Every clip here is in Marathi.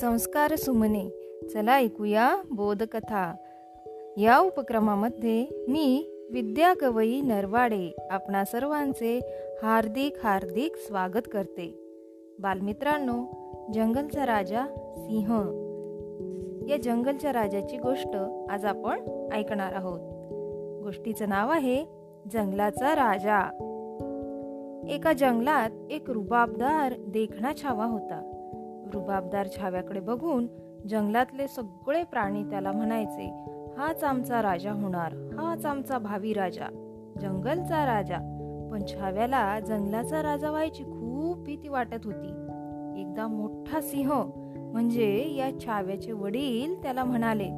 संस्कार सुमने. चला ऐकूया बोधकथा. या उपक्रमामध्ये मी विद्या कवई नरवाडे आपणा सर्वांचे हार्दिक हार्दिक स्वागत करते. बालमित्रांनो जंगलचा राजा सिंह. या जंगलच्या राजाची गोष्ट आज आपण ऐकणार आहोत. गोष्टीचं नाव आहे जंगलाचा राजा. एका जंगलात एक रुबाबदार देखणा छावा होता. रुबाबदार छाव्याकडे बघून जंगलातले सगळे प्राणी त्याला म्हणायचे हाच आमचा राजा होणार हाच आमचा भावी राजा जंगलचा राजा. पण छाव्याला जंगलाचा राजा व्हायची खूप भीती वाटत होती. एकदा मोठा सिंह म्हणजे या छाव्याचे वडील त्याला म्हणाले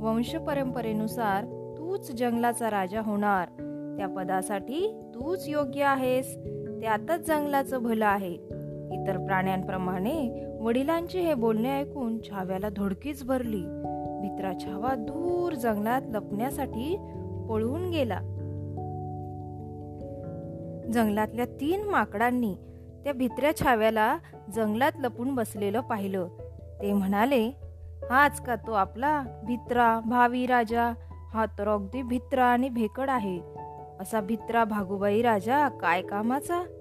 वंश परंपरेनुसार तूच जंगलाचा राजा होणार त्या पदासाठी तूच योग्य आहेस त्यातच जंगलाचं भलं आहे. इतर प्राण्यांप्रमाणे वडिलांचे हे बोलणे ऐकून छाव्याला धडकीच भरली. भित्रा छावा दूर जंगलात लपण्यासाठी पळून गेला. जंगलातल्या तीन माकडांनी त्या भित्र्या छाव्याला जंगलात लपून बसलेलं पाहिलं. ते म्हणाले हाच का तो आपला भित्रा भावी राजा? हा तर अगदी भित्रा आणि भेकड आहे. असा भित्रा भागुबाई राजा काय कामाचा?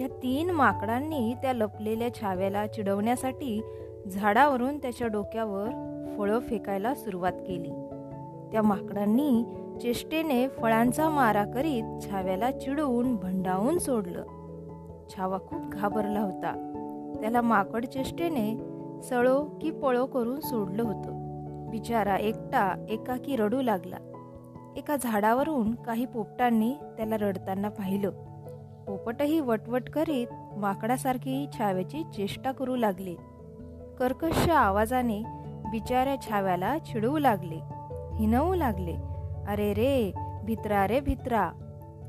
त्या तीन माकडांनी त्या लपलेल्या छाव्याला चिडवण्यासाठी झाडावरून त्याच्या डोक्यावर फळं फेकायला सुरुवात केली. त्या माकडांनी चेष्टेने फळांचा मारा करीत छाव्याला चिडवून भंडावून सोडलं. छावा खूप घाबरला होता. त्याला माकड चेष्टेने सळो की पळो करून सोडलं होतं. बिचारा एकटा एकाकी रडू लागला. एका झाडावरून काही पोपटांनी त्याला रडताना पाहिलं. पोपटही वटवट करीत माकडासारखी छाव्याची चेष्टा करू लागले. कर्कश आवाजाने बिचाऱ्या छाव्याला चिडवू लागले. हिनवू लागले अरे रे भित्रा रे भित्रा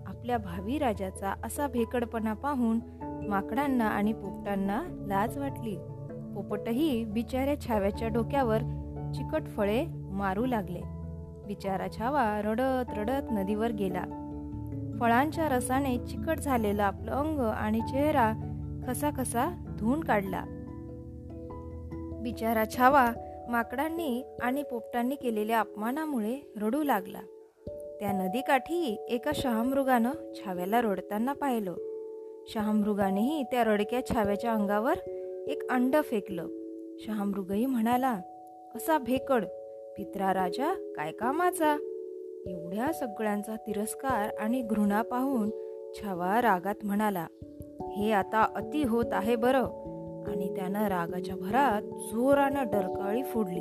आपल्या भावी राजाचा असा भेकडपणा पाहून माकडांना आणि पोपटांना लाज वाटली. पोपटही बिचाऱ्या छाव्याच्या डोक्यावर चिकट फळे मारू लागले. बिचारा छावा रडत रडत नदीवर गेला. फळांच्या रसाने चिकट झालेला आपलं अंग आणि चेहरा खसा खसा धुवून काढला. बिचारा छावा माकडांनी आणि पोपटांनी केलेल्या अपमानामुळे रडू लागला. त्या नदीकाठी एका शहामृगानं छाव्याला रडताना पाहिलं. शहामृगानेही त्या रडक्या छाव्याच्या अंगावर एक अंड फेकलं. शहामृगही म्हणाला असा भेकड पित्रा राजा काय कामाचा? एवढ्या सगळ्यांचा तिरस्कार आणि घृणा पाहून छावा रागात म्हणाला हे आता अति होत आहे बरं. आणि त्यानं रागाच्या भरात जोरानं डरकाळी फोडली.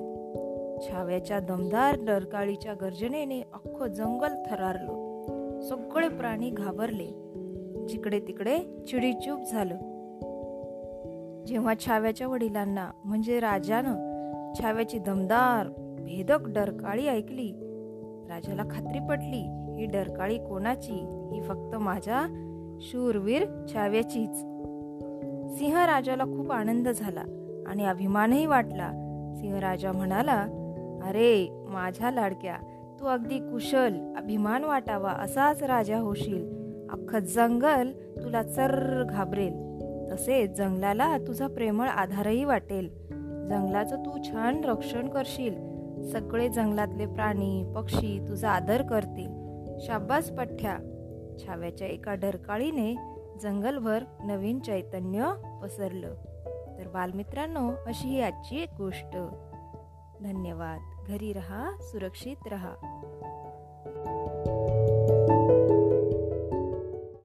छाव्याच्या दमदार डरकाळीच्या गर्जनेने अख्खं जंगल थरारलं. सगळे प्राणी घाबरले. जिकडे तिकडे चिडीचूप झालं. जेव्हा छाव्याच्या वडिलांना म्हणजे राजानं छाव्याची दमदार भेदक डरकाळी ऐकली राजाला खात्री पटली ही डरकाळी कोणाची? ही फक्त माझ्या शूरवीर छाव्याचीच. सिंह राजाला खूप आनंद झाला आणि अभिमानही वाटला. सिंह राजा म्हणाला अरे माझ्या लाडक्या तू अगदी कुशल अभिमान वाटावा असाच राजा होशील. अख्खं जंगल तुला चर्र घाबरेल. तसेच जंगलाला तुझा प्रेमळ आधारही वाटेल. जंगलाचं तू छान रक्षण करशील. सगळे जंगलातले प्राणी पक्षी तुझा आदर करतील. शाब्बास पठ्ठ्या. छाव्याच्या एका डरकाळीने जंगलभर नवीन चैतन्य पसरलं. तर बालमित्रांनो अशी ही आजची एक गोष्ट. धन्यवाद. घरी रहा सुरक्षित रहा.